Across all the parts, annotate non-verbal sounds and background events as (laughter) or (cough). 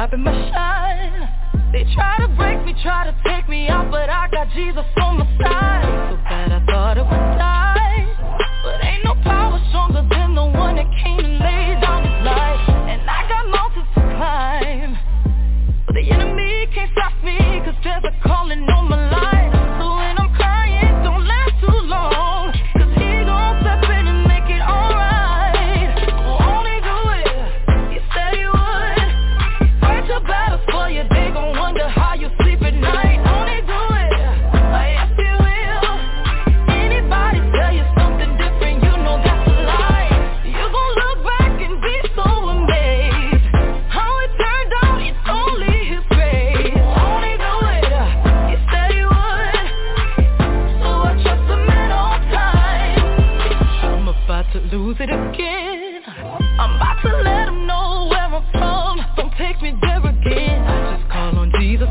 stopping my shine. They try to break me, try to take me out, but I got Jesus on my side. So bad I thought it would die. But ain't no power stronger than the one that came and laid down his life. And I got mountains to climb. But the enemy can't stop me, cause there's a calling on my life.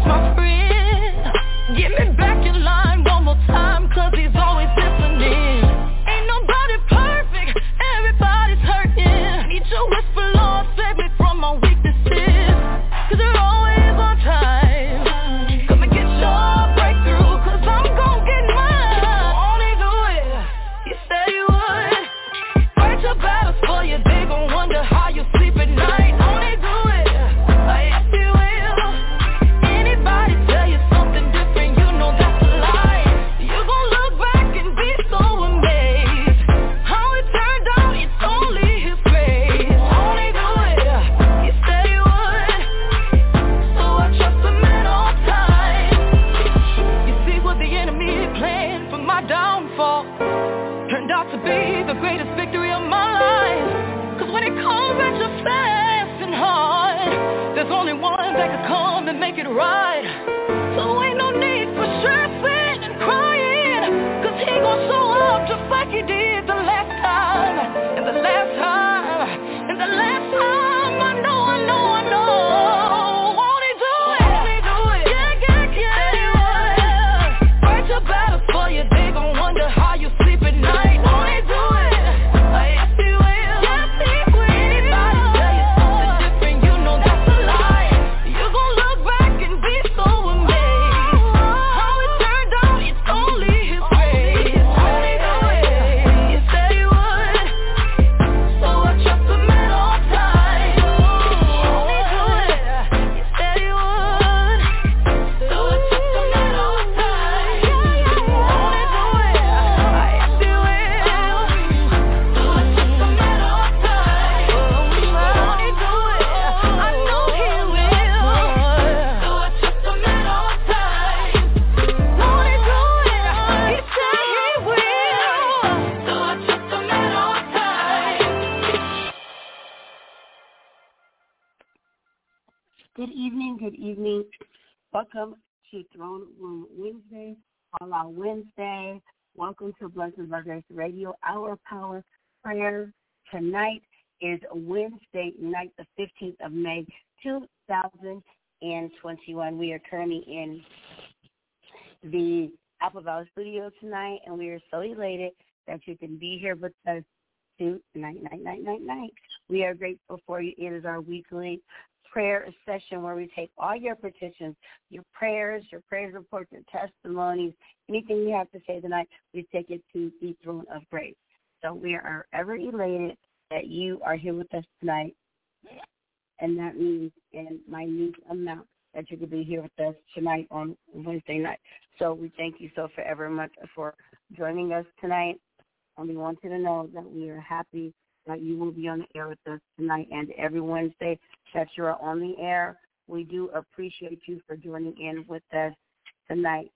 On Welcome to Throne Room Wednesday, All Out Wednesday. Welcome to Blessings by Grace Radio, Our Power Prayer. Tonight is Wednesday night, the 15th of May, 2021. We are currently in the Apple Valley Studio tonight, and we are so elated that you can be here with us tonight, night, night, night, night. We are grateful for you. It is our weekly prayer session where we take all your petitions, your prayers, your praise reports, your testimonies, anything you have to say tonight, we take it to the throne of grace. So we are ever elated that you are here with us tonight. And that means in minute amount that you could be here with us tonight on Wednesday night. So we thank you so forever much for joining us tonight. And we want you to know that we are happy that you will be on the air with us tonight and every Wednesday that you are on the air. We do appreciate you for joining in with us tonight.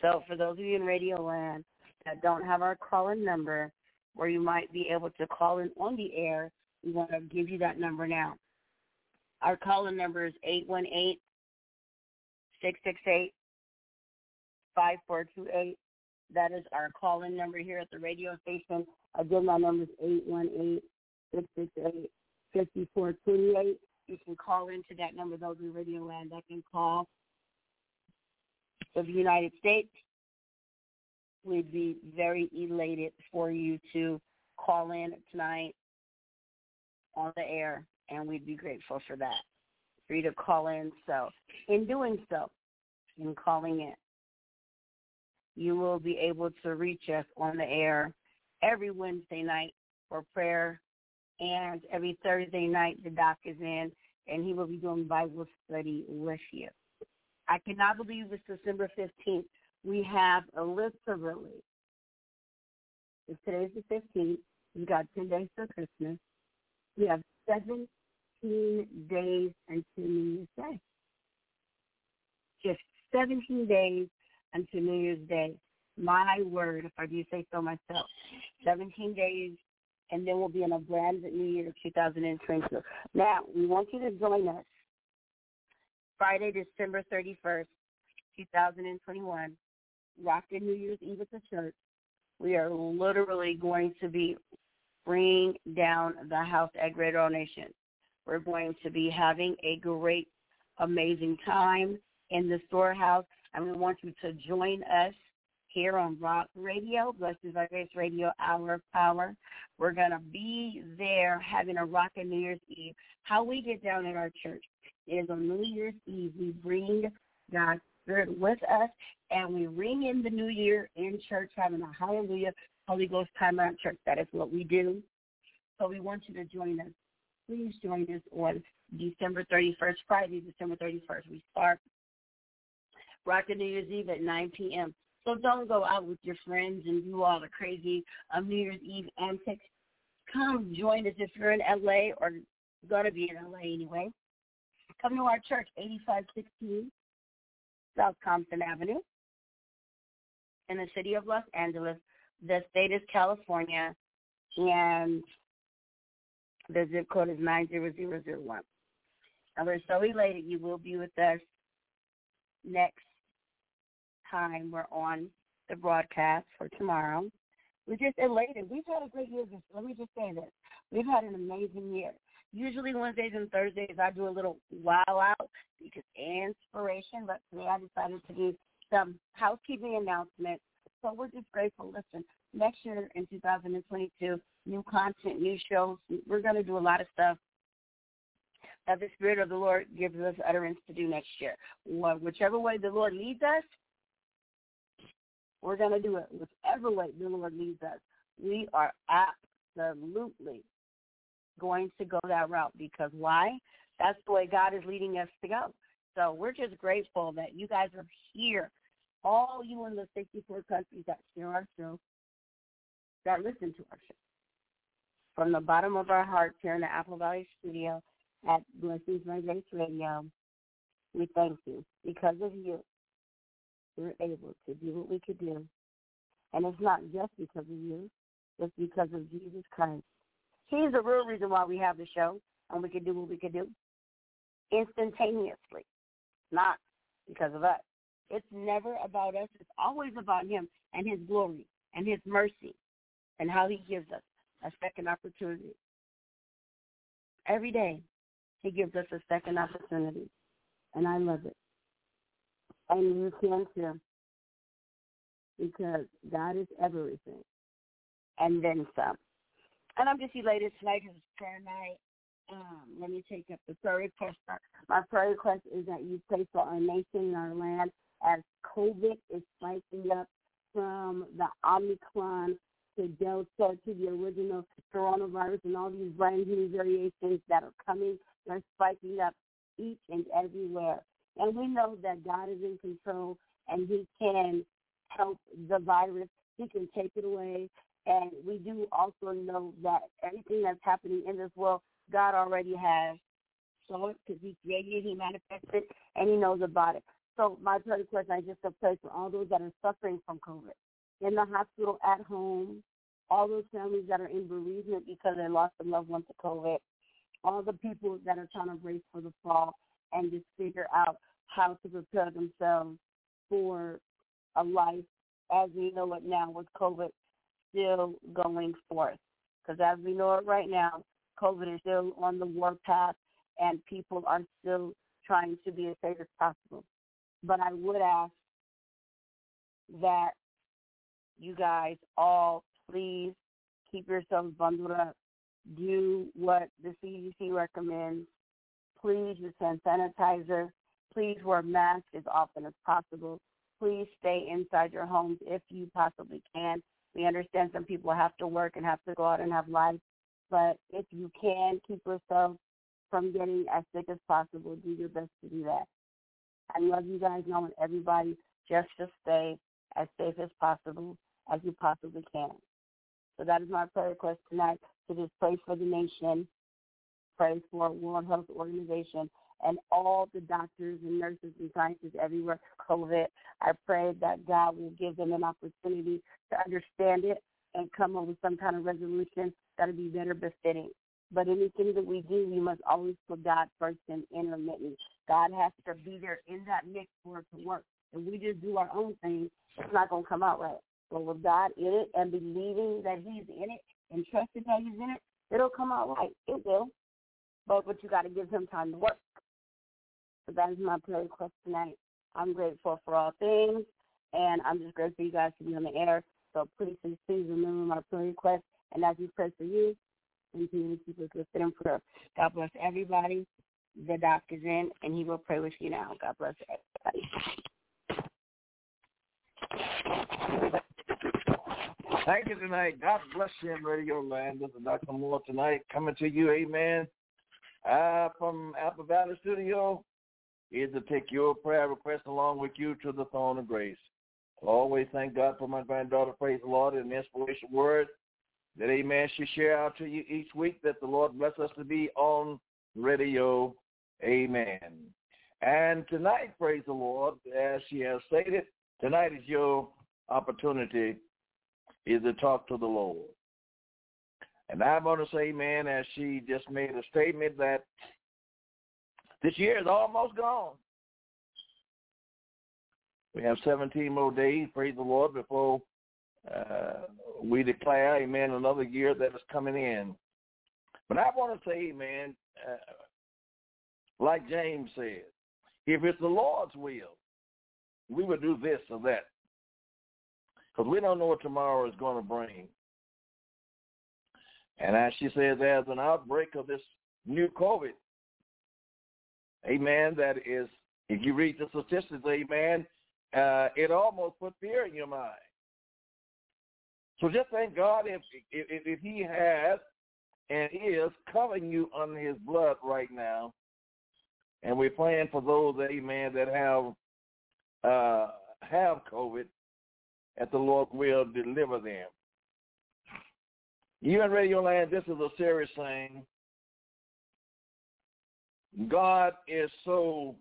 So for those of you in Radio Land that don't have our call-in number, where you might be able to call in on the air, we want to give you that number now. Our call-in number is 818 668 5428. That is our call-in number here at the radio station. Again, my number is 818 668 5428. You can call into that number. Those in Radio Land that can call of the United States. We'd be very elated for you to call in tonight on the air, and we'd be grateful for that, for you to call in. So, in doing so, in calling in, you will be able to reach us on the air every Wednesday night for prayer, and every Thursday night the doc is in, and he will be doing Bible study with you. I cannot believe it's December 15th. We have release. If today's the 15th, we've got 10 days for Christmas. We have 17 days until New Year's Day. Just 17 days until New Year's Day. My word, if I do say so myself. 17 days, and then we'll be in a brand new year, 2022. Now, we want you to join us Friday, December 31st, 2021, rocking New Year's Eve at the church. We are literally going to be bringing down the house at Greater Nation. We're going to be having a great, amazing time in the storehouse, and we want you to join us here on Rock Radio, by Grace Radio, Hour of Power. We're going to be there having a rockin' New Year's Eve. How we get down at our church is on New Year's Eve. We bring God's Spirit with us, and we ring in the New Year in church, having a Hallelujah Holy Ghost time at church. That is what we do. So we want you to join us. Please join us on December 31st, Friday, December 31st. We start rocking New Year's Eve at 9 p.m. So don't go out with your friends and do all the crazy um, New Year's Eve antics. Come join us if you're in LA or going to be in LA anyway. Come to our church, 8516 South Compton Avenue in the city of Los Angeles. The state is California, and the zip code is 90001. And we're so elated you will be with us next time we're on the broadcast for tomorrow. We're just elated. We've had a great year. Let me just say this. We've had an amazing year. Usually Wednesdays and Thursdays I do a little wow out because inspiration, but today I decided to do some housekeeping announcements. So we're just grateful. Listen, next year in 2022, new content, new shows. We're going to do a lot of stuff that the Spirit of the Lord gives us utterance to do next year. Whichever way the Lord leads us, we're going to do it whichever way the Lord leads us. We are absolutely going to go that route because why? That's the way God is leading us to go. So we're just grateful that you guys are here. All you in the 64 countries that share our show, that listen to our show. From the bottom of our hearts here in the Apple Valley studio at Blessings by Grace Radio, we thank you. Because of you, we're able to do what we could do. And it's not just because of you. It's because of Jesus Christ. He's the real reason why we have the show and we can do what we can do instantaneously, not because of us. It's never about us. It's always about him and his glory and his mercy and how he gives us a second opportunity. Every day, he gives us a second opportunity, and I love it and you can too. Because God is everything. And then some. And I'm just elated tonight because it's prayer night. Um, let me take up the prayer request. My prayer request is that you pray for our nation and our land as COVID is spiking up from the Omicron to Delta to the original coronavirus and all these brand new variations that are coming. They're spiking up each and everywhere. And we know that God is in control and he can help the virus. He can take it away And we do also know that everything that's happening in this world, God already has saw it because He created it, He manifested, and He knows about it. So my prayer request, I just pray for all those that are suffering from COVID, in the hospital, at home, all those families that are in bereavement because they lost a loved one to COVID, all the people that are trying to brace for the fall and just figure out how to prepare themselves for a life as we know it now with COVID still going forth. Because as we know it right now, COVID is still on the warpath and people are still trying to be as safe as possible. But I would ask that you guys all please keep yourselves bundled up. Do what the CDC recommends. Please use hand sanitizer. Please wear masks as often as possible. Please stay inside your homes if you possibly can. We understand some people have to work and have to go out and have lives, but if you can keep yourself from getting as sick as possible, do your best to do that. I love you guys knowing everybody just to stay as safe as possible as you possibly can. So that is my prayer request tonight to just pray for the nation, pray for World Health Organization and all the doctors and nurses and scientists everywhere COVID. I pray that God will give them an opportunity to understand it and come up with some kind of resolution that'll be better befitting. But anything that we do, we must always put God first and intermittent. God has to be there in that mix for it to work. If we just do our own thing, it's not going to come out right. But with God in it and believing that He's in it and trusting that He's in it, it'll come out right. It will. But but you got to give Him time to work. So that is my prayer request tonight. I'm grateful for all things, and I'm just grateful you guys to be on the air. So please, please, please remember my prayer request. And as we pray for you, continue to keep us lifted in prayer. God bless everybody. The doctor's in, and he will pray with you now. God bless everybody. Thank you tonight. God bless you in Radio Land. This is Dr. Moore tonight coming to you, amen, uh, from Apple Valley Studio is to take your prayer request along with you to the throne of grace. I always thank God for my granddaughter, praise the Lord, and the inspiration word that amen she share out to you each week that the Lord bless us to be on radio. Amen. And tonight, praise the Lord, as she has stated, tonight is your opportunity is to talk to the Lord. And I want to say, man, as she just made a statement that this year is almost gone. We have 17 more days, praise the Lord, before uh, we declare, amen, another year that is coming in. But I want to say, amen, uh, like James said, if it's the Lord's will, we will do this or that. Because we don't know what tomorrow is going to bring. And as she says, there's an outbreak of this new COVID amen, that is, if you read the statistics, amen, uh, it almost put fear in your mind. So just thank God if, if, if he has and is covering you under his blood right now. And we're praying for those, amen, that have uh, have COVID, that the Lord will deliver them. You in Radio Land, this is a serious thing. God is so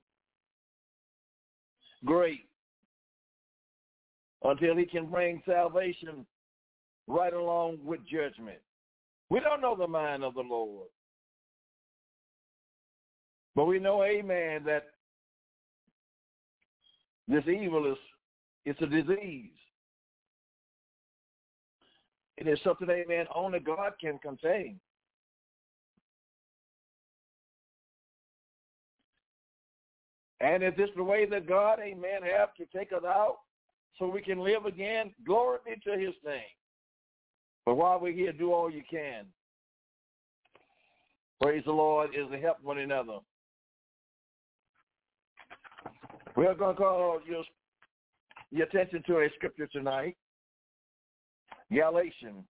great until he can bring salvation right along with judgment. We don't know the mind of the Lord. But we know, amen, that this evil is it's a disease. It is something, amen, only God can contain. And if this the way that God, amen, have to take us out so we can live again, glory be to his name. But while we're here, do all you can. Praise the Lord is to help one another. We're going to call your, your attention to a scripture tonight. Galatians,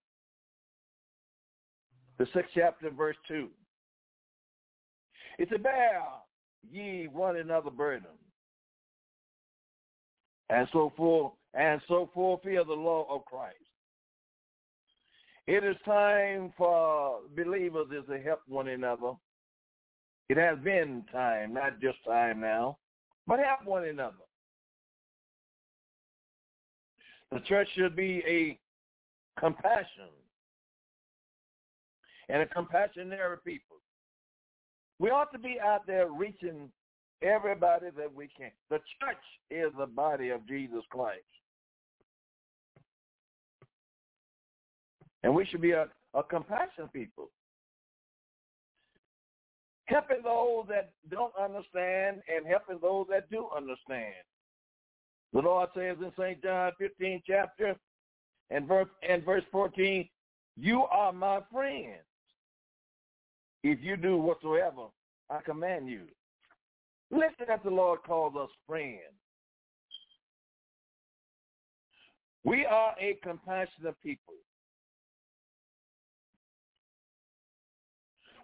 the sixth chapter, verse 2. It's a bear ye one another burden. And so for and so fulfill the law of Christ. It is time for believers is to help one another. It has been time, not just time now, but help one another. The church should be a compassion and a compassionary people. We ought to be out there reaching everybody that we can. The church is the body of Jesus Christ. And we should be a, a compassion people. Helping those that don't understand and helping those that do understand. The Lord says in St. John 15 chapter and verse and verse 14, you are my friends if you do whatsoever I command you. Listen as the Lord calls us friends. We are a compassionate people.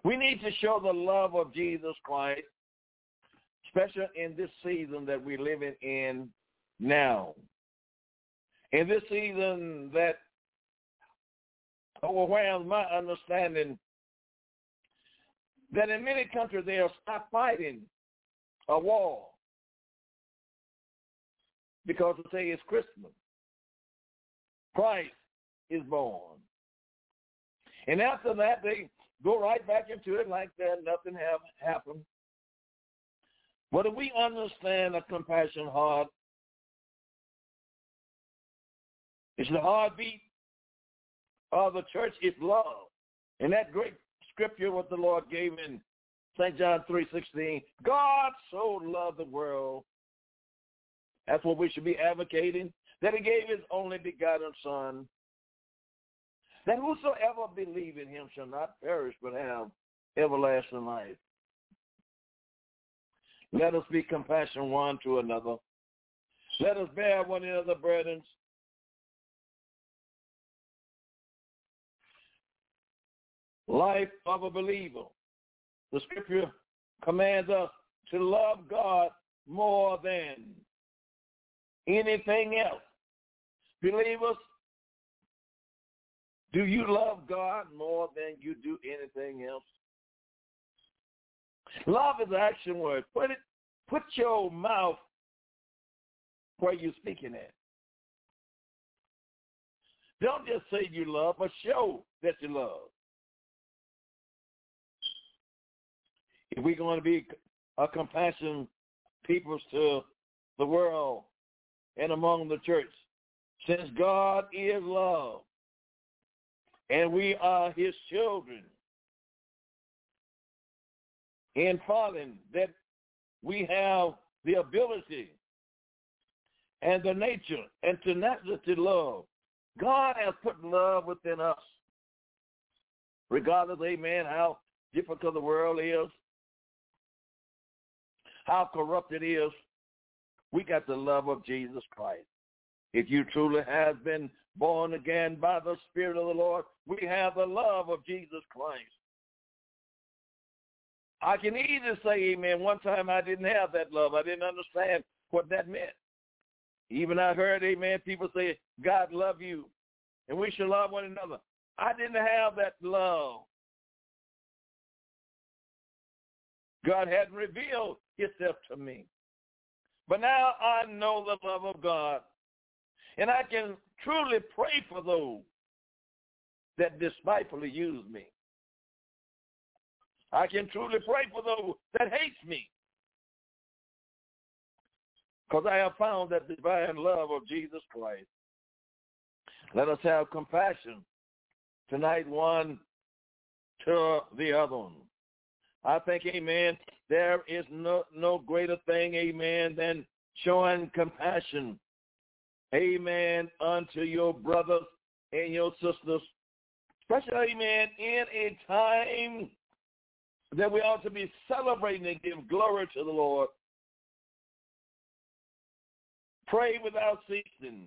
We need to show the love of Jesus Christ, especially in this season that we're living in now. In this season that overwhelms my understanding that in many countries they are stop fighting a war because they say it's Christmas. Christ is born. And after that, they go right back into it like that nothing have happened. But if we understand a compassion heart, it's the heartbeat of the church is love. And that great scripture what the Lord gave in St. John 3.16, God so loved the world. That's what we should be advocating, that he gave his only begotten son, that whosoever believe in him shall not perish but have everlasting life. Let us be compassionate one to another. Let us bear one another burdens. Life of a believer. The scripture commands us to love God more than anything else. Believers, do you love God more than you do anything else? Love is an action word. Put it, put your mouth where you're speaking at. Don't just say you love, but show that you love. If we're going to be a compassion people to the world and among the church, since God is love, and we are his children. In falling, that we have the ability and the nature and tenacity to love. God has put love within us. Regardless, amen, how difficult the world is, how corrupt it is, we got the love of Jesus Christ. If you truly have been born again by the Spirit of the Lord, we have the love of Jesus Christ. I can easily say, amen, one time I didn't have that love. I didn't understand what that meant. Even I heard, amen, people say, God love you, and we should love one another. I didn't have that love. God hadn't revealed himself to me. But now I know the love of God. And I can truly pray for those that despitefully use me. I can truly pray for those that hate me. Because I have found that divine love of Jesus Christ. Let us have compassion tonight one to the other one. I think, amen, there is no, no greater thing, amen, than showing compassion, amen, unto your brothers and your sisters, especially, amen, in a time that we ought to be celebrating and give glory to the Lord. Pray without ceasing.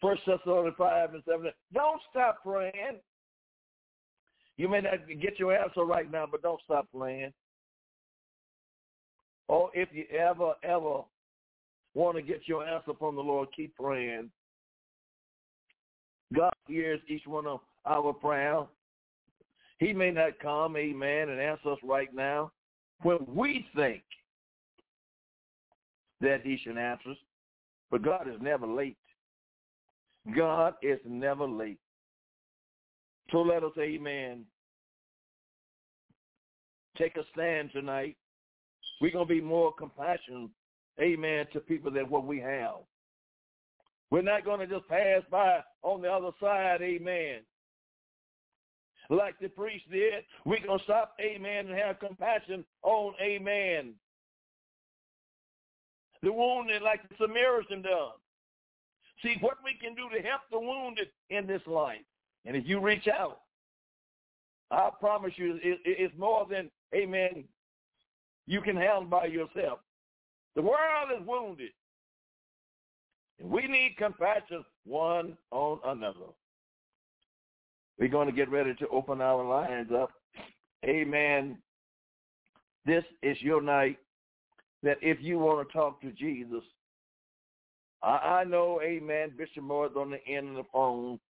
First Thessalonians 5 and 7. Don't stop praying. You may not get your answer right now, but don't stop praying. Or oh, if you ever, ever want to get your answer from the Lord, keep praying. God hears each one of our prayers. He may not come, amen, and answer us right now when we think that he should answer us. But God is never late. God is never late. So let us, amen, take a stand tonight. We're going to be more compassionate, amen, to people than what we have. We're not going to just pass by on the other side, amen. Like the priest did, we're going to stop, amen, and have compassion on, amen. The wounded like the Samaritan does. See what we can do to help the wounded in this life. And if you reach out, I promise you it's more than, amen, you can handle by yourself. The world is wounded. And we need compassion one on another. We're going to get ready to open our lines up. Amen. This is your night that if you want to talk to Jesus, I, I know, amen, Bishop Moore is on the end of the phone,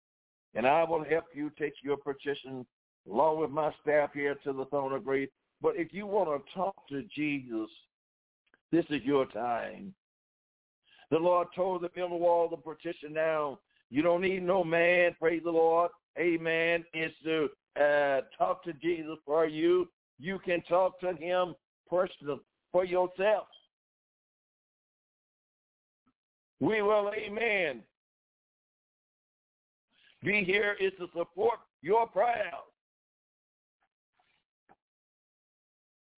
and I will help you take your petition along with my staff here to the throne of grace. But if you want to talk to Jesus, this is your time. The Lord told the Millwall the petition now. You don't need no man, praise the Lord. Amen. Is to uh, talk to Jesus for you. You can talk to him personally for yourself. We will, amen, be here is to support your prayers.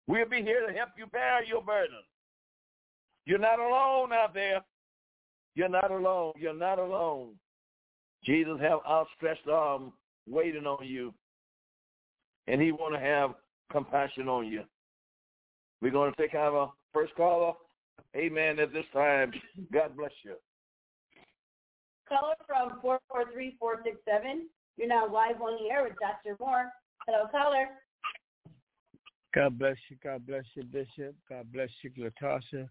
We'll be here to help you bear your burden. You're not alone out there. You're not alone. You're not alone. Jesus have outstretched arm waiting on you. And he want to have compassion on you. We're going to take our first caller. Amen at this time. God bless you. Caller from 443467. You're now live on the air with Dr. Moore. Hello, caller. God bless you. God bless you, Bishop. God bless you, Latasha.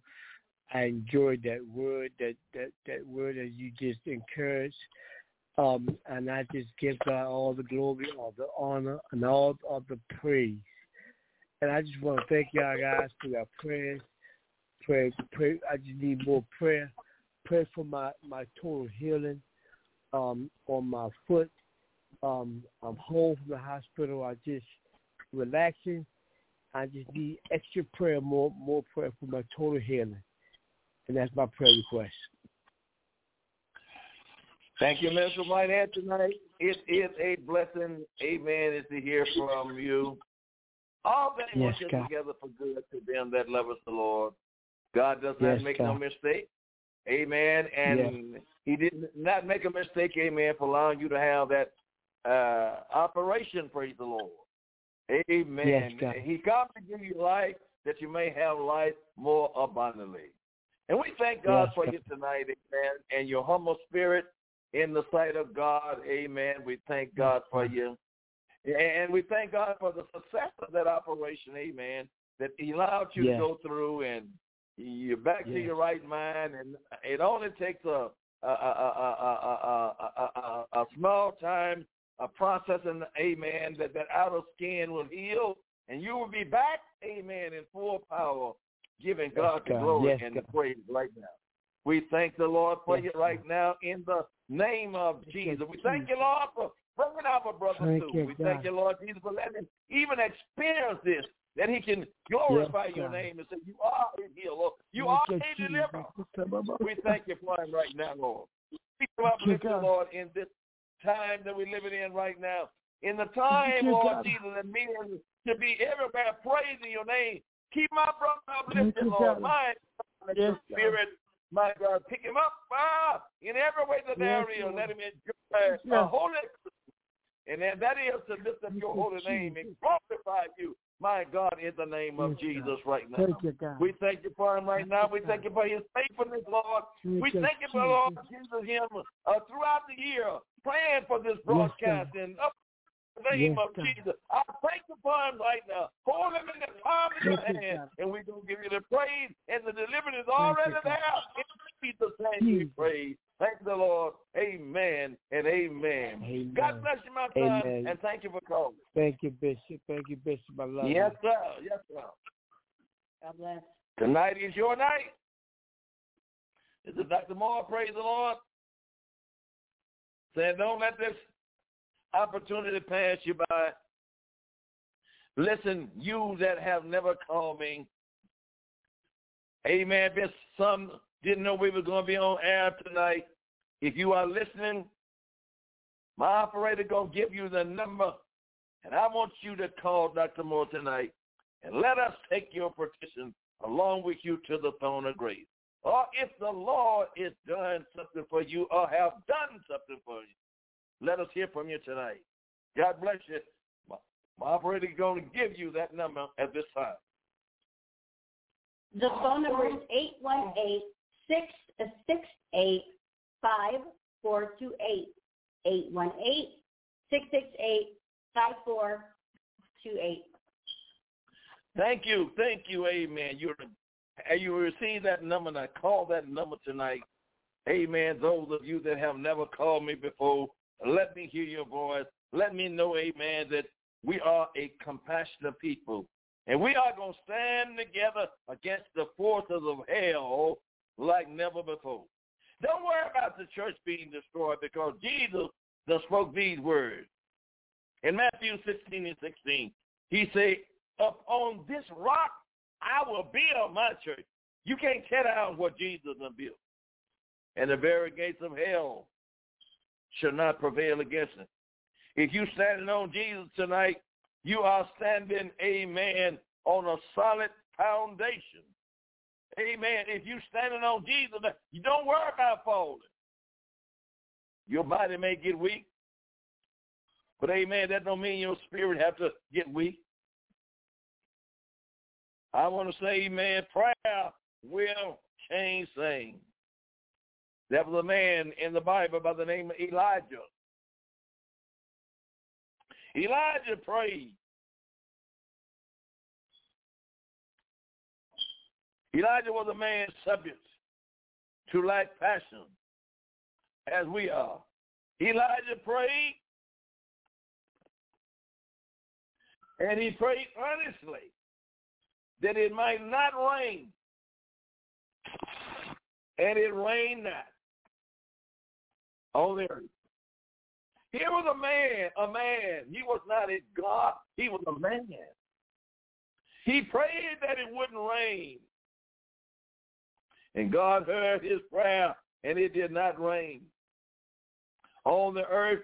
I enjoyed that word, that that that word that you just encouraged. Um, and I just give God all the glory, all the honor, and all of the praise. And I just want to thank y'all guys for your prayers. Pray, pray. I just need more prayer. Pray for my my total healing um, on my foot. Um, I'm home from the hospital. I just relaxing. I just need extra prayer, more more prayer for my total healing, and that's my prayer request. Thank you, Mr. Whitehead, tonight. It is a blessing, amen, is to hear from you. All things yes, work together for good to them that love us the Lord. God does not Yes, make God. no mistake. Amen. And he did not make a mistake, amen, for allowing you to have that uh, operation, praise the Lord. Amen. Yes, God. he come to give you life that you may have life more abundantly. And we thank God Yes, for God. you tonight, amen, and your humble spirit in the sight of God, amen. We thank God for you. And we thank God for the success of that operation, amen, that he allowed you Yes. to go through and you're back yes. to your right mind, and it only takes a a, a, a, a small time a process, and amen, that that outer skin will heal, and you will be back, amen, in full power, giving God, the glory yes, and God. the praise right now. We thank the Lord for you right now in the name of Jesus. We thank you, Lord, for bringing out our brother thank too. We God. thank you, Lord Jesus, for letting him even experience this that he can glorify Yes, your name and say, you are a healer. You are a deliverer. (laughs) We thank you for him right now, Lord. We uplift you, Lord, in this time that we're living in right now. In the time, Lord. Jesus, that men to be everywhere praising your name. Keep my brother uplifted, Lord. My Yes, spirit, my God, pick him up ah, in every way that Yes, there is. Lord. Let him enjoy Yes. a holy and then that is to lift up your holy name and glorify you, my God, in the name of Yes, Jesus God. right now. Thank you, God. We thank you for him right now. We thank you for his faithfulness, Lord. Thank We thank you for Lord Jesus him uh, throughout the year praying for this broadcast and up in the name Yes, of God. Jesus. I thank you for him right now. Hold him in the palm of your Thank hand, God. and we're going to give you the praise, and the deliverance is already God. there. In Jesus' name we praise. Thank the Lord. Amen and amen. bless you, my son, Amen. and thank you for calling. Thank you, Bishop. Thank you, Bishop. I love Yes, you. sir. Yes, sir. God bless. Tonight is your night. This is Dr. Moore. Praise the Lord. Saying, don't let this opportunity pass you by. Listen, you that have never called me. Amen. If some didn't know we were going to be on air tonight, if you are listening, my operator going to give you the number, and I want you to call Dr. Moore tonight, and let us take your petition along with you to the throne of grace. Or if the Lord is doing something for you or have done something for you, let us hear from you tonight. God bless you. My, operator is going to give you that number at this time. The phone number is eight one eight six six eight five four two eight. Eight one eight six six eight five four two eight. Thank you. Thank you. Amen. You you receive that number and I call that number tonight. Amen. Those of you that have never called me before, let me hear your voice. Let me know, amen, that we are a compassionate people. And we are going to stand together against the forces of hell like never before. Don't worry about the church being destroyed because Jesus just spoke these words. In Matthew 16 and 16, he said, upon this rock I will build my church. You can't tear down what Jesus built. And the very gates of hell shall not prevail against it. If you standing on Jesus tonight, you are standing, amen, on a solid foundation. Amen. If you're standing on Jesus, you don't worry about falling. Your body may get weak, but amen, that don't mean your spirit have to get weak. I want to say, amen, prayer will change things. There was a man in the Bible by the name of Elijah. Elijah prayed. Elijah was a man subject to lack passion, as we are. Elijah prayed, and he prayed earnestly that it might not rain. And it rained not on the earth. Was a man, a man. He was not a God. He was a man. He prayed that it wouldn't rain. And God heard his prayer, and it did not rain on the earth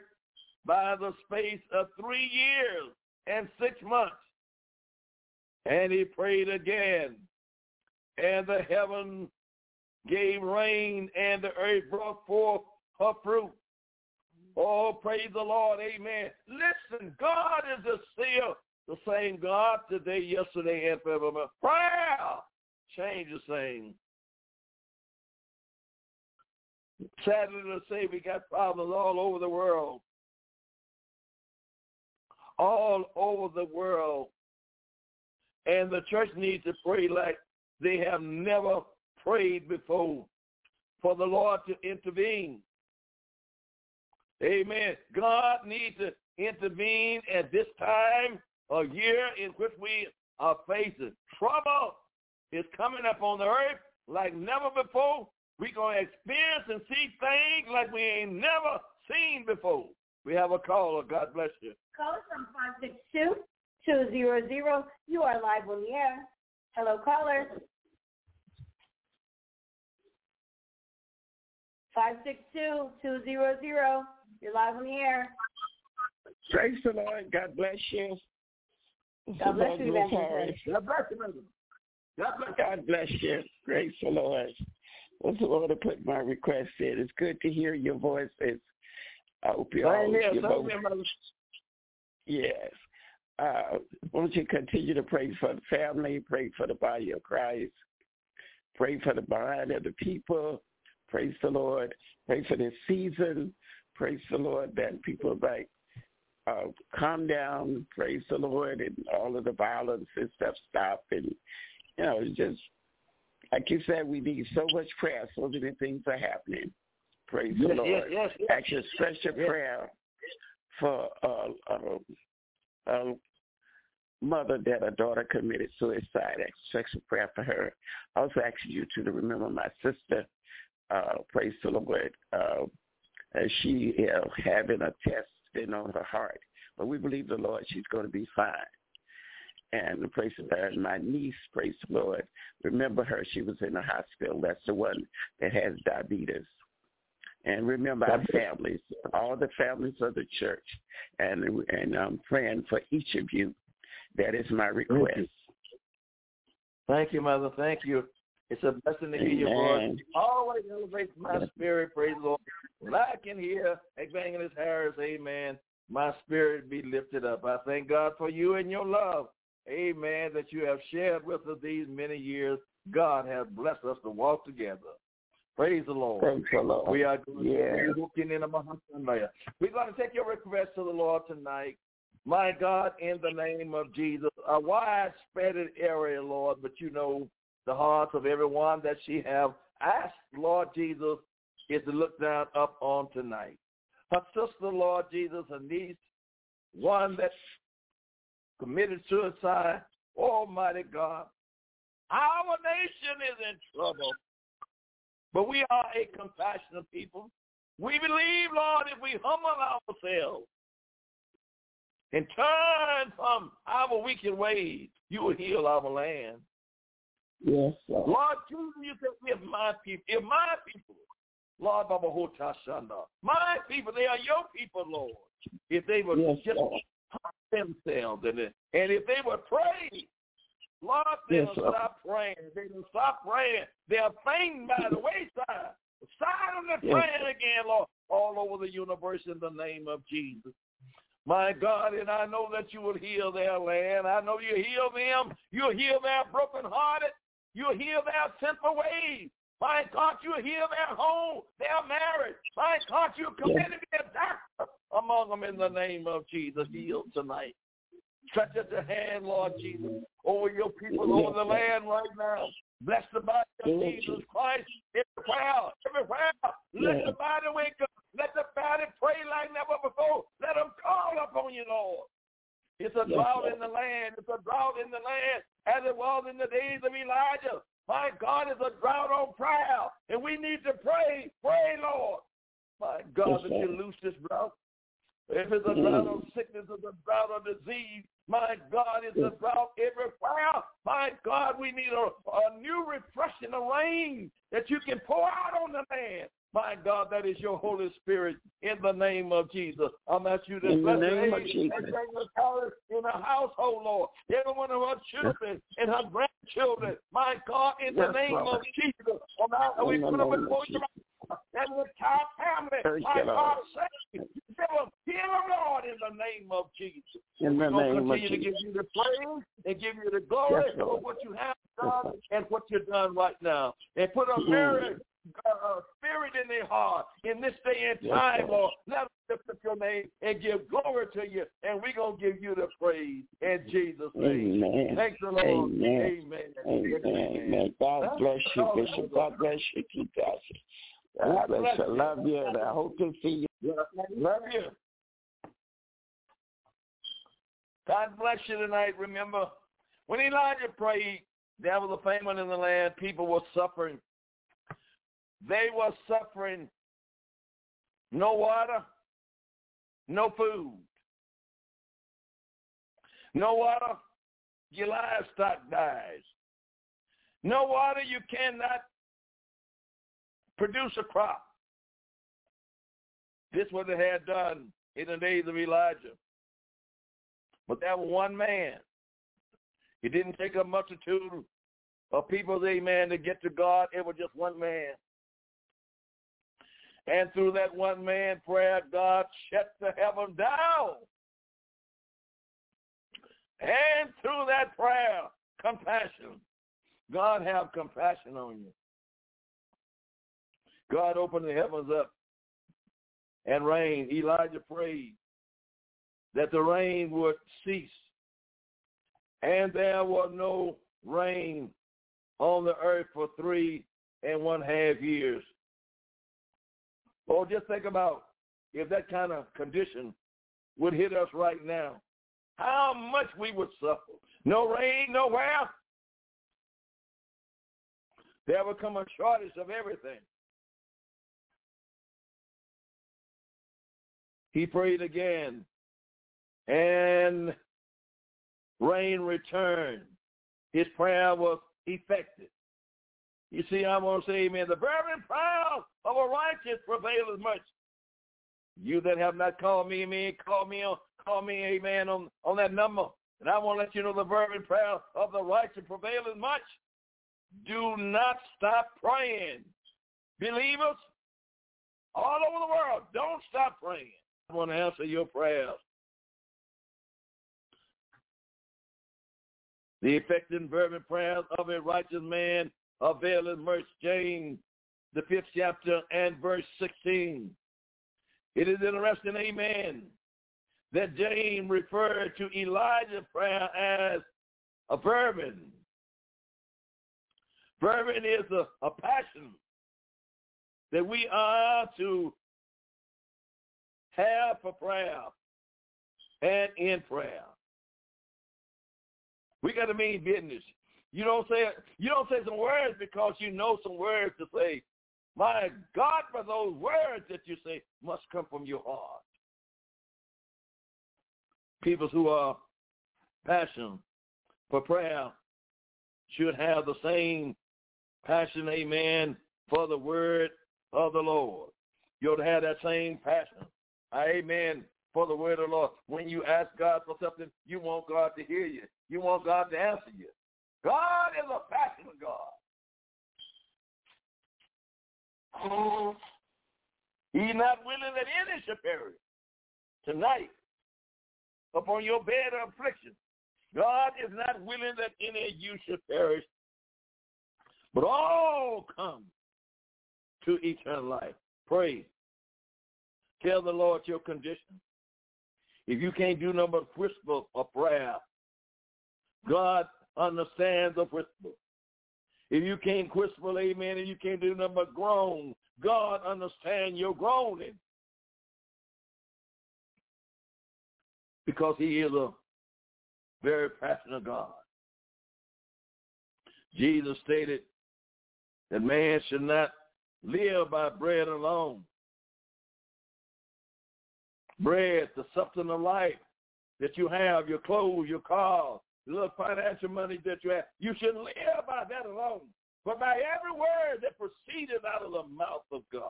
by the space of three years and six months. And he prayed again, and the heaven gave rain, and the earth brought forth her fruit. Oh, praise the Lord. Amen. Listen, God is still the same God today, yesterday, and forevermore. Prayer changes things. Sadly to say, we got problems all over the world. All over the world. And the church needs to pray like they have never prayed before for the Lord to intervene. Amen. God needs to intervene at this time, a year in which we are facing. Trouble is coming up on the earth like never before. We're going to experience and see things like we ain't never seen before. We have a caller. God bless you. Caller from 562-200. You are live on the air. Hello, caller. 562-200. You're live on the air. Praise the Lord. God bless you. God bless you, Lord, God bless you, brother. God bless you. God bless you. Praise the Lord. Well, the Lord to put my request in. It's good to hear your voices. I hope you all Same here, you same both- here. Yes. Uh, won't you continue to pray for the family, pray for the body of Christ, pray for the mind of the people. Praise the Lord. Pray for this season. Praise the Lord that people might uh, calm down. Praise the Lord and all of the violence and stuff stop. And, you know, it's just, like you said, we need so much prayer. So many things are happening. Praise the Lord. yes, yes, yes. Ask your special Yes. prayer for uh, uh, uh, mother that her daughter committed suicide. Special prayer for her. I also ask you to remember my sister. Uh, praise the Lord. Uh, she is having a test in on her heart, but we believe the Lord she's going to be fine. And praise the Lord, my niece, praise the Lord. Remember her; she was in the hospital. That's the one that has diabetes. And remember our families, all the families of the church, and and I'm praying for each of you that is my request. Thank you, Mother. Thank you. It's a blessing to hear your voice. Always elevates my spirit, praise the Lord. When I can hear Evangelist Harris, amen, my spirit be lifted up. I thank God for you and your love, amen, that you have shared with us these many years. God has blessed us to walk together. Praise the Lord. Praise the Lord. We are going yeah. to We're going to take your request to the Lord tonight. My God, in the name of Jesus, a widespread area, Lord, but you know the hearts of everyone that she have asked, Lord Jesus, is to look down up on tonight. Her sister, Lord Jesus, a niece, one that committed suicide, Almighty God. Our nation is in trouble, but we are a compassionate people. We believe, Lord, if we humble ourselves, and turn from our wicked ways, you will heal our land. Yes, Lord. Lord you said, if my people, if my people, Lord Baba Hotashanda, my people, they are your people, Lord. If they would yes, just Lord. Themselves and, and if they would pray, Lord, they yes, stop praying. They will stop praying. They are fainting by the wayside. Silent Yes. praying again, Lord, all over the universe in the name of Jesus. My God, and I know that you will heal their land. I know you heal them. You'll heal their brokenhearted. You'll heal their sinful ways. My God, you'll heal their home, their marriage. My God, you'll commit to be a doctor among them in the name of Jesus. Heal tonight. Stretch out your hand, Lord Jesus, over your people, over the land right now. Bless the body of Jesus Christ. Every prayer, every prayer. Let the body wake up. Let the body pray like never before. Let them call upon you, Lord. It's a drought in the land. It's a drought in the land as it was in the days of Elijah. My God, it's a drought on prayer. And we need to pray. Pray, Lord. My God, Yes, that you loose this drought. If it's a Mm. drought of sickness, it's a drought of disease. My God, it's a Yes. drought everywhere. My God, we need a, a new refreshing of rain that you can pour out on the land. My God, that is your Holy Spirit in the name of Jesus. I'm asking you to In the name of Jesus. and bring her power in her household, Lord. Every one of her children and her grandchildren. My God, in the name Lord. of Jesus. We the put them before you. And the entire family. Thank My. God, save them. Give them, heal Lord, in the name of Jesus. In the We're going to name of continue to give you the praise and give you the glory Yes, for what you have done Lord. and what you've done right now. And put a Mm. very uh, spirit in their heart in this day and time, Lord. Lord. Let us lift up your name and give glory to you. And we're going to give you the praise in Jesus' name. Amen. Thanks the Lord. Amen. Amen. Amen. Amen. God bless you, Bishop. God bless you. Keep God. God bless you. I love you, and I hope to see you. Love you. God bless you tonight. Remember, when Elijah prayed, there was a famine in the land. People were suffering. They were suffering. No water, no food. No water, your livestock dies. No water, you cannot produce a crop. This what they had done in the days of Elijah. But that was one man. It didn't take a multitude of people, amen, to get to God. It was just one man. And through that one man prayer, God shut the heaven down. And through that prayer, compassion. God have compassion on you. God opened the heavens up and rain. Elijah prayed that the rain would cease. And there was no rain on the earth for three and one half years. Oh, just think about if that kind of condition would hit us right now, how much we would suffer. No rain, nowhere. There would come a shortage of everything. He prayed again, and rain returned. His prayer was effective. You see, I want to say, amen, the very prayer of a righteous prevaileth much. You that have not called me, amen, call me on, call me, amen, on, on that number. And I want to let you know the fervent prayer of the righteous prevaileth much. Do not stop praying. Believers all over the world, don't stop praying. I want to answer your prayers. The effective fervent prayers of a righteous man availeth much. James, the fifth chapter and verse 16. It is interesting, amen, that James referred to Elijah's prayer as a fervent. Fervent is a, a passion that we are to have for prayer and in prayer. We got to mean business. You don't say you don't say some words because you know some words to say. My God, for those words that you say must come from your heart. People who are passion for prayer should have the same passion, amen, for the word of the Lord. You ought to have that same passion, amen, for the word of the Lord. When you ask God for something, you want God to hear you. You want God to answer you. God is a passionate God. He's not willing that any should perish. Tonight, upon your bed of affliction, God is not willing that any of you should perish, but all come to eternal life. Pray. Tell the Lord your condition. If you can't do no but whisper a prayer, God understands a whisper. If you can't whisper, amen, and you can't do nothing but groan, God understands your groaning. Because he is a very passionate God. Jesus stated that man should not live by bread alone. Bread, the substance of life that you have, your clothes, your car, the little financial money that you have. You should live by that alone, but by every word that proceeded out of the mouth of God.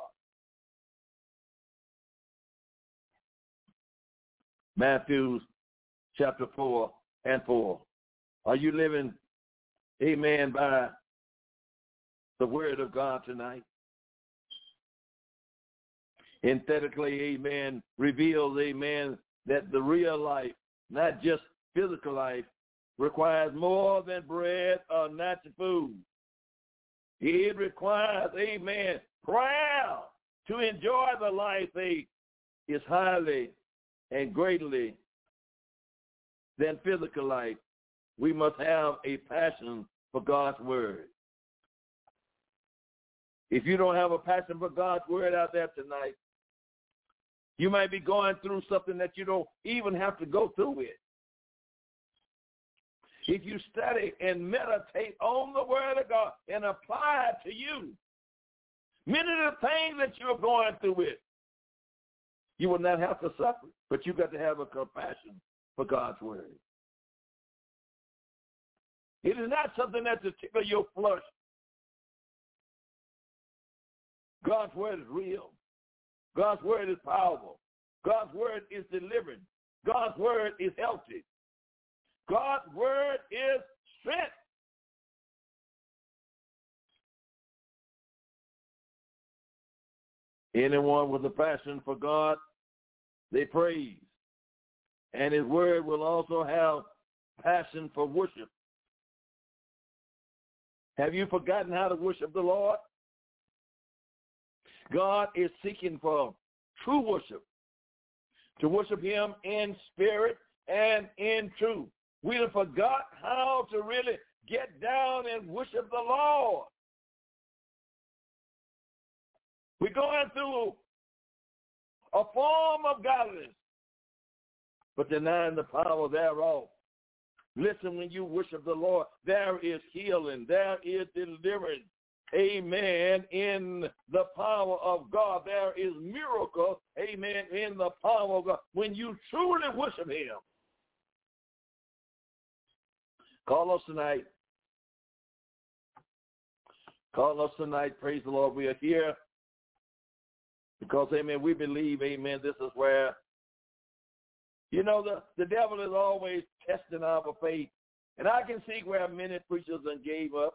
Matthew chapter 4 and 4. Are you living, amen, by the word of God tonight? Emphatically, amen, reveals, amen, that the real life, not just physical life, requires more than bread or natural food. It requires, amen, prayer to enjoy the life they is highly and greatly than physical life. We must have a passion for God's word. If you don't have a passion for God's word out there tonight, you might be going through something that you don't even have to go through with if you study and meditate on the word of God and apply it to you, many of the things that you're going through with, you will not have to suffer, but you got to have a compassion for God's word. It is not something that's to tickle your flesh. God's word is real. God's word is powerful. God's word is delivering. God's word is healthy. God's word is strength. Anyone with a passion for God, they praise. And his word will also have passion for worship. Have you forgotten how to worship the Lord? God is seeking for true worship, to worship him in spirit and in truth. We have forgot how to really get down and worship the Lord. We're going through a form of godliness, but denying the power thereof. Listen, when you worship the Lord, there is healing, there is deliverance. Amen. In the power of God, there is miracle. Amen. In the power of God. When you truly worship him. Call us tonight. Call us tonight. Praise the Lord. We are here because, amen, we believe, amen, this is where, you know, the, the devil is always testing our faith. And I can see where many preachers and gave up.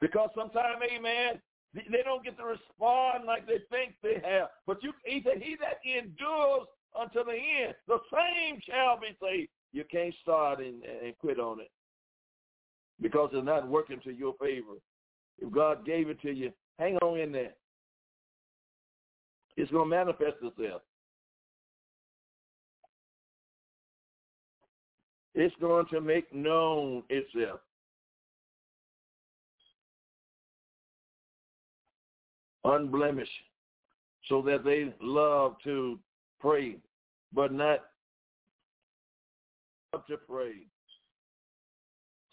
Because sometimes, amen, they don't get to respond like they think they have. But you, he said, he that endures until the end, the same shall be saved. You can't start and, and quit on it because it's not working to your favor. If God gave it to you, hang on in there. It's going to manifest itself. It's going to make known itself. Unblemished, so that they love to pray, but not to pray.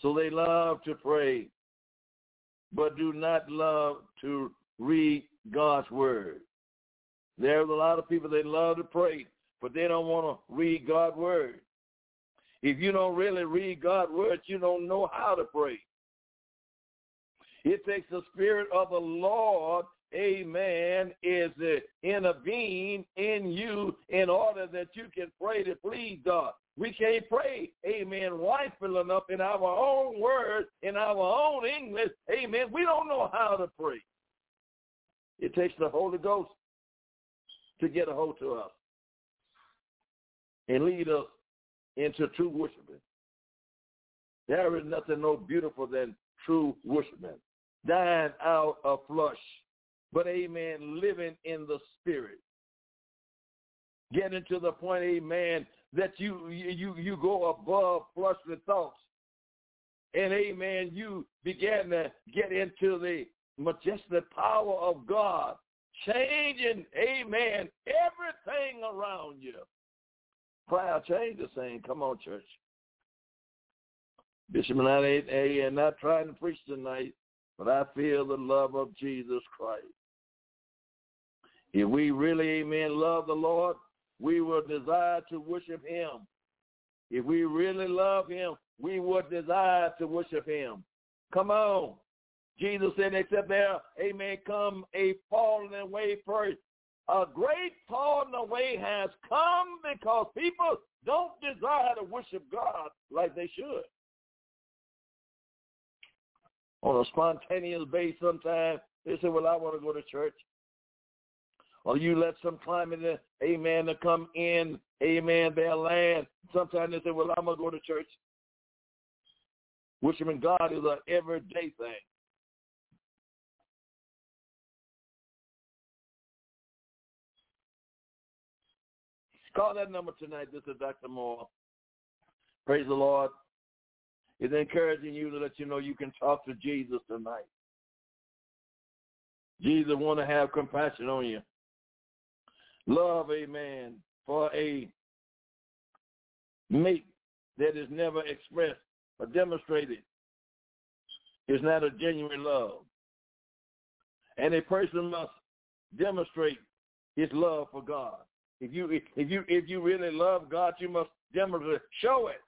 So they love to pray, but do not love to read God's word. There's a lot of people that love to pray, but they don't want to read God's word. If you don't really read God's word, you don't know how to pray. It takes the spirit of the Lord, amen, is to intervene in you in order that you can pray to please God. We can't pray, amen, rightful enough in our own words, in our own English, amen. We don't know how to pray. It takes the Holy Ghost to get a hold to us and lead us into true worshiping. There is nothing more beautiful than true worshiping. Dying out of flesh, but amen, living in the spirit. Getting to the point, amen, that you you you go above fleshly thoughts. And amen, you begin to get into the majestic power of God changing, amen, everything around you. Prayer change the same. Come on, church. Bishop and I ain't not trying to preach tonight, but I feel the love of Jesus Christ. If we really, amen, love the Lord, we will desire to worship him. If we really love him, we would desire to worship him. Come on. Jesus said, except there, amen, come a falling away first. A great falling away has come because people don't desire to worship God like they should. On a spontaneous basis sometimes, they say, well, I want to go to church. Or you let some climate, amen, to come in, amen, their land. Sometimes they say, well, I'm going to go to church. Worshiping God is an everyday thing. Call that number tonight. This is Dr. Moore. Praise the Lord. It's encouraging you to let you know you can talk to Jesus tonight. Jesus want to have compassion on you. Love, amen, for a mate that is never expressed or demonstrated is not a genuine love. And a person must demonstrate his love for God. If you if you if you really love God, you must demonstrate show it.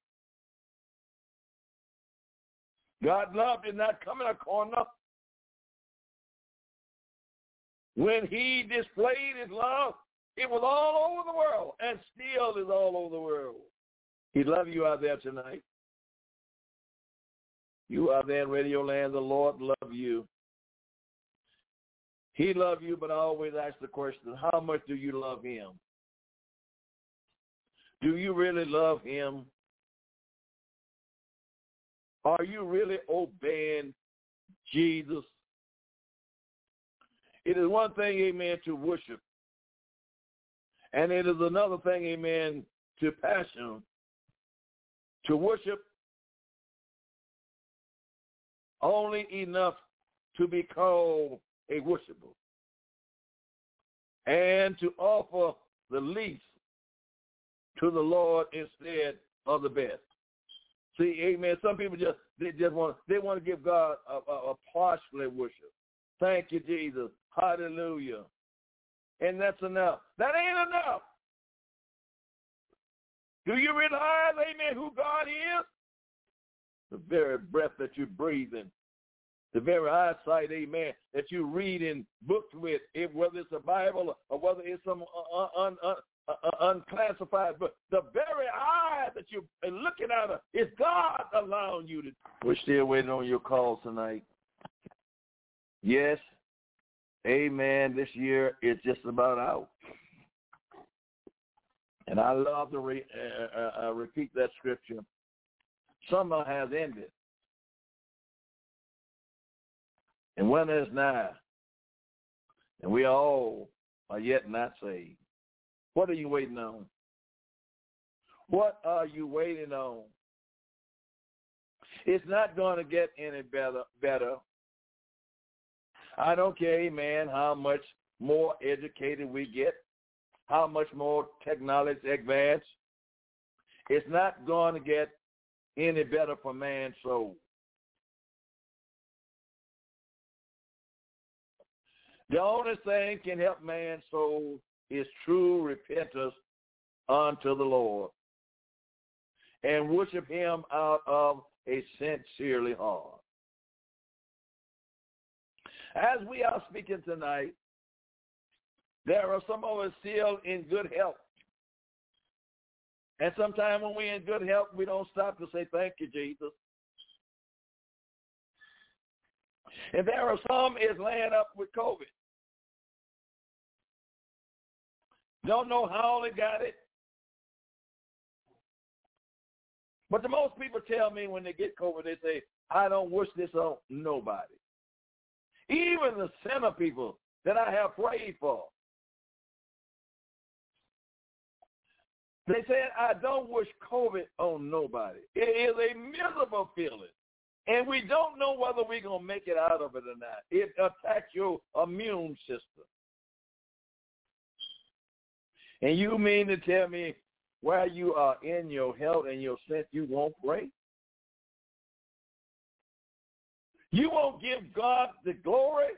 God love did not come in a corner. When he displayed his love, it was all over the world and still is all over the world. He love you out there tonight. You out there in Radio Land, the Lord love you. He love you, but I always ask the question, how much do you love him? Do you really love him? Are you really obeying Jesus? It is one thing, amen, to worship. And it is another thing, amen, to passion, to worship only enough to be called a worshiper and to offer the least to the Lord instead of the best. See, amen. Some people just they just want they want to give God a, a, a partially worship. Thank you, Jesus. Hallelujah. And that's enough. That ain't enough. Do you realize, amen, who God is? The very breath that you're breathing, the very eyesight, amen, that you read in books with, if, whether it's a Bible or whether it's some uh, un, un, uh, uh, unclassified book, the very eye that you're looking at is God allowing you to. We're still waiting on your calls tonight. Yes, amen, this year is just about out. And I love to re, uh, uh, uh, repeat that scripture. Summer has ended. And winter is nigh. And we all are yet not saved. What are you waiting on? What are you waiting on? It's not going to get any better. Better. I don't care, man, how much more educated we get how much more technology advance. It's not going to get any better for man's soul. The only thing can help man's soul is true repentance unto the Lord and worship him out of a sincerely heart. As we are speaking tonight, there are some of us still in good health. And sometimes when we're in good health, we don't stop to say, thank you, Jesus. And there are some is laying up with COVID. Don't know how they got it. But the most people tell me when they get COVID, they say, I don't wish this on nobody. Even the sinner people that I have prayed for. They said, I don't wish COVID on nobody. It is a miserable feeling. And we don't know whether we're going to make it out of it or not. It attacks your immune system. And you mean to tell me while you are in your health and your sense, you won't pray? You won't give God the glory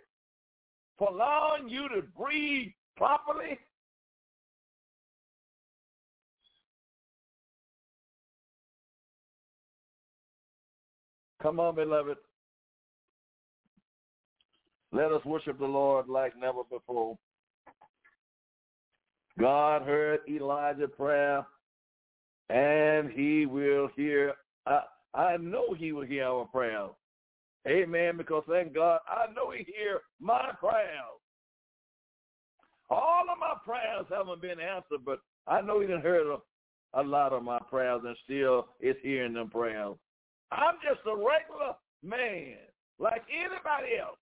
for allowing you to breathe properly? Come on, beloved. Let us worship the Lord like never before. God heard Elijah's prayer, and he will hear. I, I know he will hear our prayer. Amen, because thank God, I know he hear my prayers. All of my prayers haven't been answered, but I know he didn't heard a, a lot of my prayers and still is hearing them prayers. I'm just a regular man like anybody else.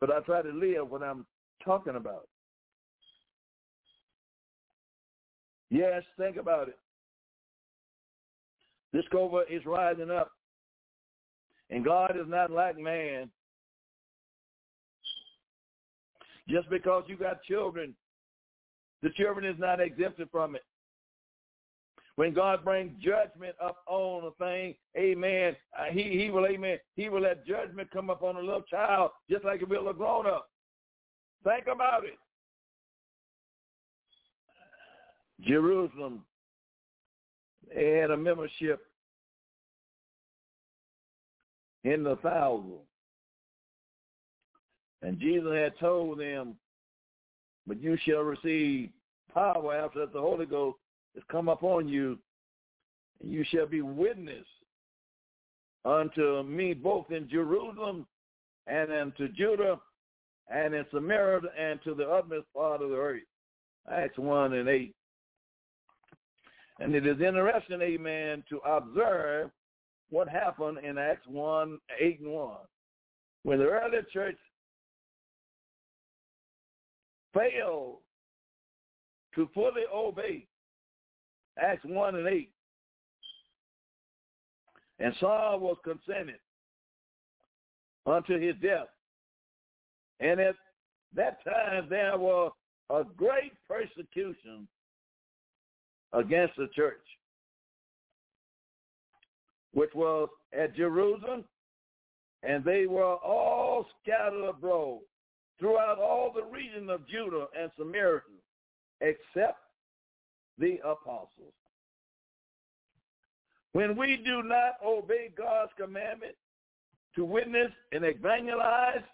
But I try to live what I'm talking about. Yes, think about it. This cobra is rising up. And God is not like man. Just because you got children, the children is not exempted from it. When God brings judgment up on a thing, amen, uh, he, he will, amen, he will let judgment come up on a little child just like it will a grown-up. Think about it. Jerusalem had a membership in the thousand. And Jesus had told them, but you shall receive power after that the Holy Ghost has come upon you, and you shall be witness unto me both in Jerusalem and unto Judah and in Samaria and to the utmost part of the earth. Acts 1 and 8. And it is interesting, amen, to observe what happened in Acts 1, 8 and 1. When the early church failed to fully obey Acts 1 and 8. And Saul was consented unto his death. And at that time there was a great persecution against the church, which was at Jerusalem, and they were all scattered abroad throughout all the region of Judah and Samaria, except the apostles. When we do not obey God's commandment to witness and evangelize,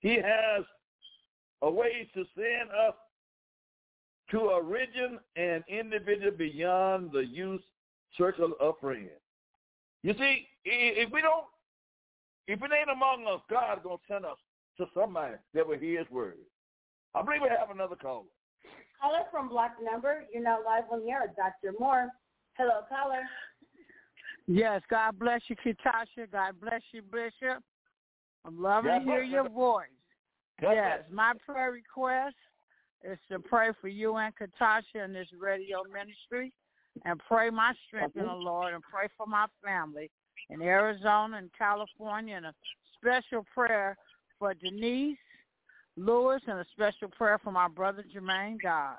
he has a way to send us to a region and individual beyond the use circle of friends. You see, if we don't, if it ain't among us, God's going to send us to somebody that will hear his word. I believe we have another caller. Caller from block number. You're now live on the air. Dr. Moore. Hello, caller. Yes, God bless you, Katasha. God bless you, Bishop. I'm loving God to hear your you. voice. God yes, my prayer request is to pray for you and Katasha in this radio ministry and pray my strength in the Lord and pray for my family in Arizona and California and a special prayer for Denise Lewis and a special prayer for my brother Jermaine God.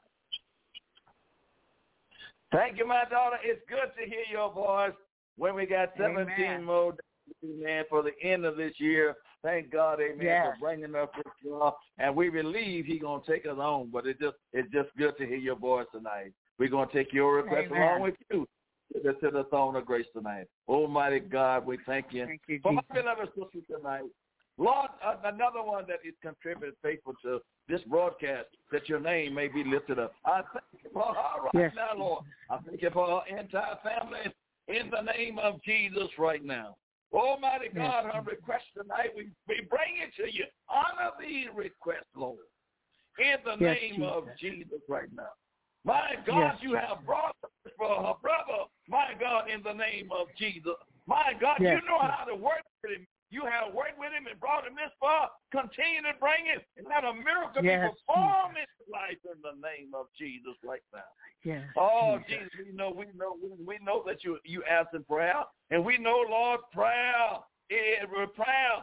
Thank you, my daughter. It's good to hear your voice when we got 17 Amen. more days, man, for the end of this year. Thank God, amen, for bringing us this far. And we believe he's going to take us on, but it just it's just good to hear your voice tonight. We're going to take your request Amen. along with you to the, throne of grace tonight. Almighty God, we thank you. Thank you, For my beloved sister tonight, Lord, uh, another one that is contributed faithful to this broadcast, that your name may be lifted up. I thank you for her right Yes. now, Lord. I thank you for her entire family in the name of Jesus right now. Almighty God, her request tonight, we, we bring it to you. Honor these requests, Lord, in the Yes, name of Jesus. Jesus right now. My God, Yes, you have brought us for her brother, my God, in the name of Jesus. My God, Yes, you know how to work with him. You have worked with him and brought him this far. Continue to bring it and let a miracle Yes, be performed in his life in the name of Jesus right now. Yes. Oh, Jesus. Jesus, we know, we know, we, we know that you you answer prayer, and we know, Lord, prayer, eh, prayer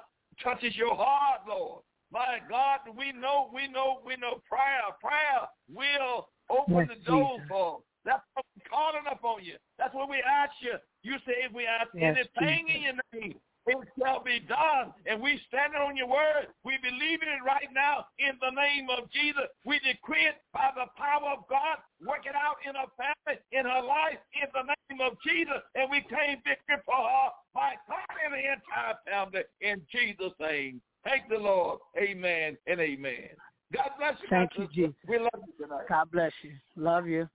touches your heart, Lord. My God, we know, we know, we know, prayer, prayer will open Yes, the Jesus. for. That's what we're calling upon you. That's what we ask you. You say if we ask Yes, anything in your name, it shall be done. And we stand on your word. We believe in it right now in the name of Jesus. We decree it by the power of God. Work it out in her family, in her life, in the name of Jesus. And we claim victory for her, my God, and the entire family in Jesus' name. Thank the Lord. Amen and amen. God bless you. Thank you, Jesus. We love you tonight. God bless you. Love you.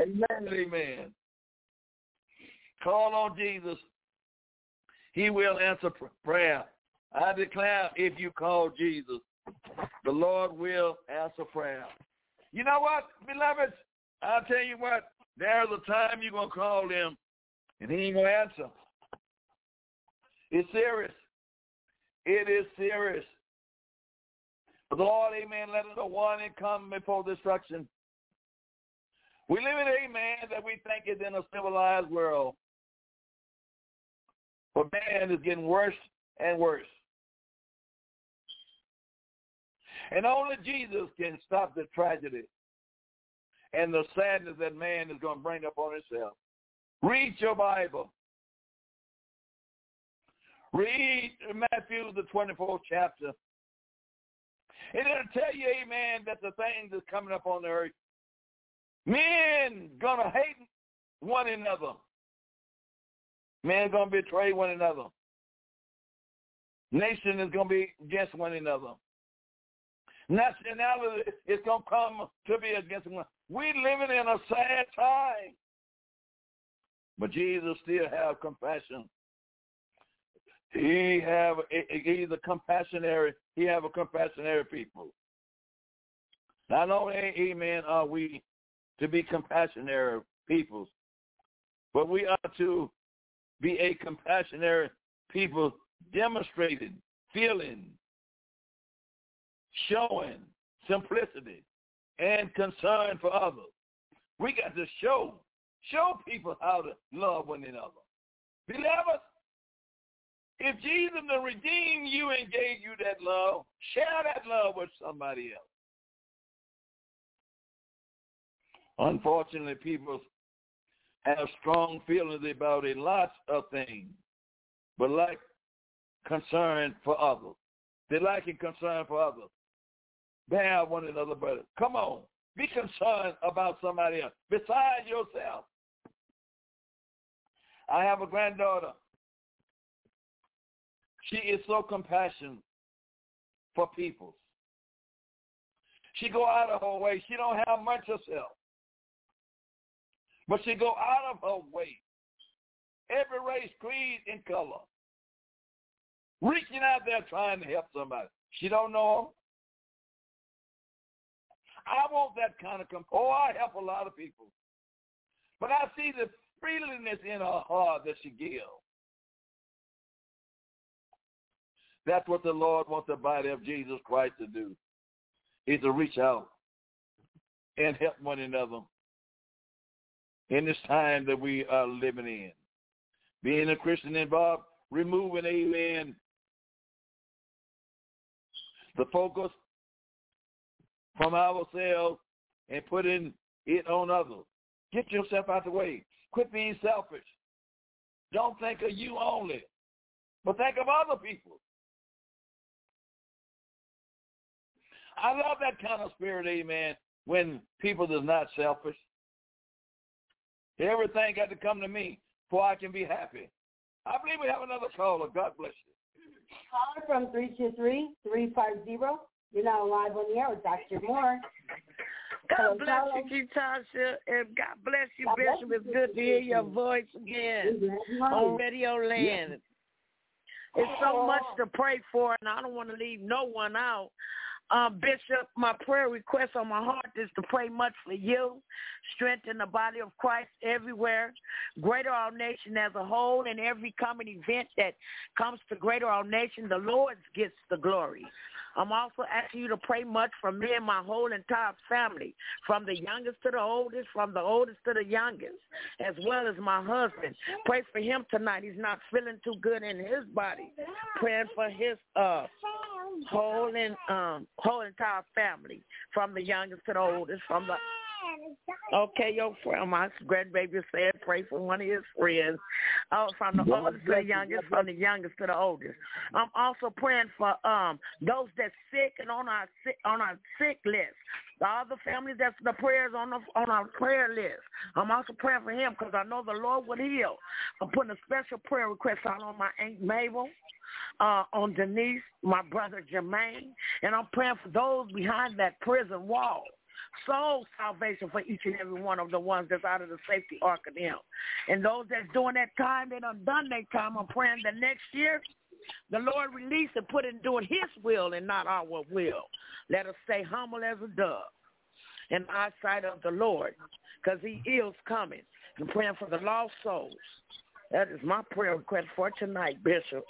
Amen and amen. Call on Jesus. He will answer pr- prayer. I declare if you call Jesus, the Lord will answer prayer. You know what, beloveds? I'll tell you what, there's a time you're going to call him, and he ain't going to answer. It's serious. It is serious. The Lord, amen, let us know one and come before destruction. We live in, amen, that we think is in a civilized world. But man is getting worse and worse. And only Jesus can stop the tragedy and the sadness that man is going to bring upon himself. Read your Bible. Read Matthew, the 24th chapter. And it'll tell you, amen, that the things that's coming up on the earth, men going to hate one another. Men going to betray one another. Nation is going to be against one another. Nationality is going to come to be against one. We living in a sad time. But Jesus still have compassion. He have he's a compassionary. He have a compassionary people. Not only, amen, are we to be compassionary peoples, but we are to be a compassionate people demonstrating, feeling, showing simplicity and concern for others. We got to show, show people how to love one another. Beloved, if Jesus the redeem you and gave you that love, share that love with somebody else. Unfortunately, people have strong feelings about a lot of things, but lack concern for others. They lack in concern for others. Bear one another, brother. Come on. Be concerned about somebody else besides yourself. I have a granddaughter. She is so compassionate for people. She go out of her way. She don't have much herself. But she go out of her way. Every race, creed, and color. Reaching out there trying to help somebody. She don't know them. I want that kind of comp- oh, I help a lot of people. But I see the friendliness in her heart that she gives. That's what the Lord wants the body of Jesus Christ to do, is to reach out and help one another in this time that we are living in. Being a Christian involved, removing, amen, the focus from ourselves and putting it on others. Get yourself out of the way. Quit being selfish. Don't think of you only, but think of other people. I love that kind of spirit, amen, when people is not selfish. Everything got to come to me before I can be happy. I believe we have another caller. God bless you. Caller from 323-350. You're now live on the air with Dr. Moore. God Hello, bless Carlos. you, Tasha, and God bless you, God bless Bishop. It's good to hear your voice again on Radio Land. It's so oh. much to pray for, and I don't want to leave no one out. Uh, Bishop, my prayer request on my heart is to pray much for you, strengthen the body of Christ everywhere, greater our nation as a whole, and every coming event that comes to greater our nation, the Lord gets the glory. I'm also asking you to pray much for me and my whole entire family, from the youngest to the oldest, from the oldest to the youngest, as well as my husband. Pray for him tonight. He's not feeling too good in his body. Praying for his uh whole and um whole entire family, from the youngest to the oldest, from the Okay, your friend, my grandbaby said, pray for one of his friends. Oh, from the oldest to the youngest, from the youngest to the oldest. I'm also praying for um those that's sick and on our sick on our sick list. All the families that's the prayers on the on our prayer list. I'm also praying for him because I know the Lord would heal. I'm putting a special prayer request out on my aunt Mabel uh, on Denise, my brother Jermaine, and I'm praying for those behind that prison wall. Soul salvation for each and every one of the ones that's out of the safety ark of them. And those that's doing that time, they done done their time. I'm praying that next year, the Lord release and put in doing his will and not our will. Let us stay humble as a dove in the eyesight of the Lord because he is coming. I'm praying for the lost souls. That is my prayer request for tonight, Bishop.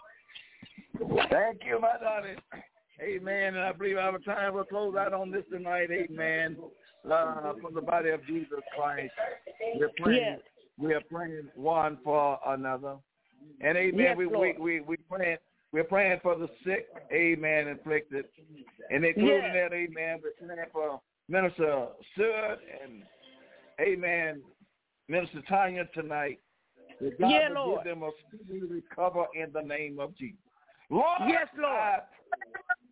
Thank you, my darling. Amen. And I believe our time will close out on this tonight. Amen. Uh, from the body of Jesus Christ. We're praying. Yes. We are praying one for another. And amen. Yes, we, we we we praying. We're praying for the sick, amen, inflicted. And including Yes. that, amen, we're praying for Minister Seward and, amen, Minister Tanya tonight. That God Yeah, will Lord. give them a speedy recover in the name of Jesus. Lord, Yes, Lord. I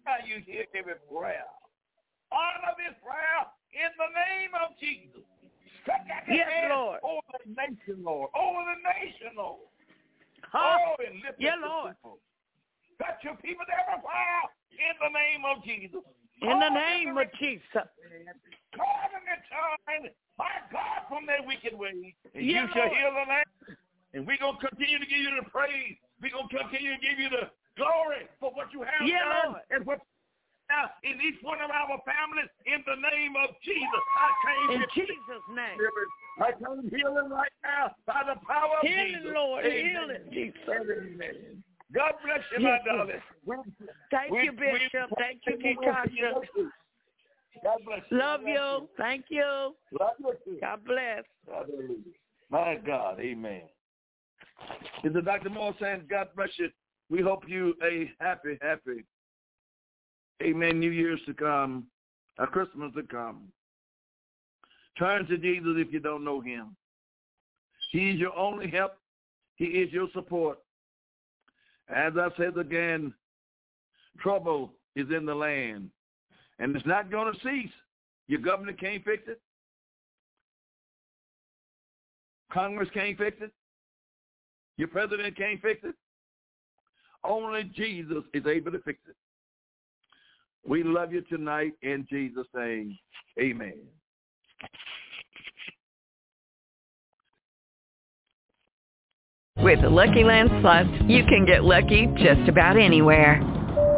pray you hear every prayer. Honor this prayer in the name of Jesus. Stretch out your Yes, Lord. over the nation, Lord. Over the nation, Lord. Huh? Oh, and lift Yeah, the Lord. people. Touch your people everywhere in the name of Jesus. In the oh, name of Jesus. Call them to turn, my God, from their wicked ways. And Yeah, you shall Lord. heal the land. And we're going to continue to give you the praise. We're going to continue to give you the glory for what you have Yeah, done Lord. and what now in each one of our families in the name of Jesus. I claim In. Jesus' name. I claim healing right now by the power of Jesus. Healing, Jesus. Lord. Amen. Healing, Jesus. Amen. God bless you, my darling. Thank we- you, Bishop. we- Thank you, Ketasha. God bless you. Love you. Thank you. Love you. God bless. Hallelujah. My God, amen. Is it Dr. Moore saying, God bless you. We hope you a happy, happy, amen, New Year's to come, a Christmas to come. Turn to Jesus if you don't know him. He is your only help. He is your support. As I said again, trouble is in the land. And it's not going to cease. Your governor can't fix it. Congress can't fix it. Your president can't fix it. Only Jesus is able to fix it. We love you tonight in Jesus' name. Amen. With the Lucky Land Slots, you can get lucky just about anywhere.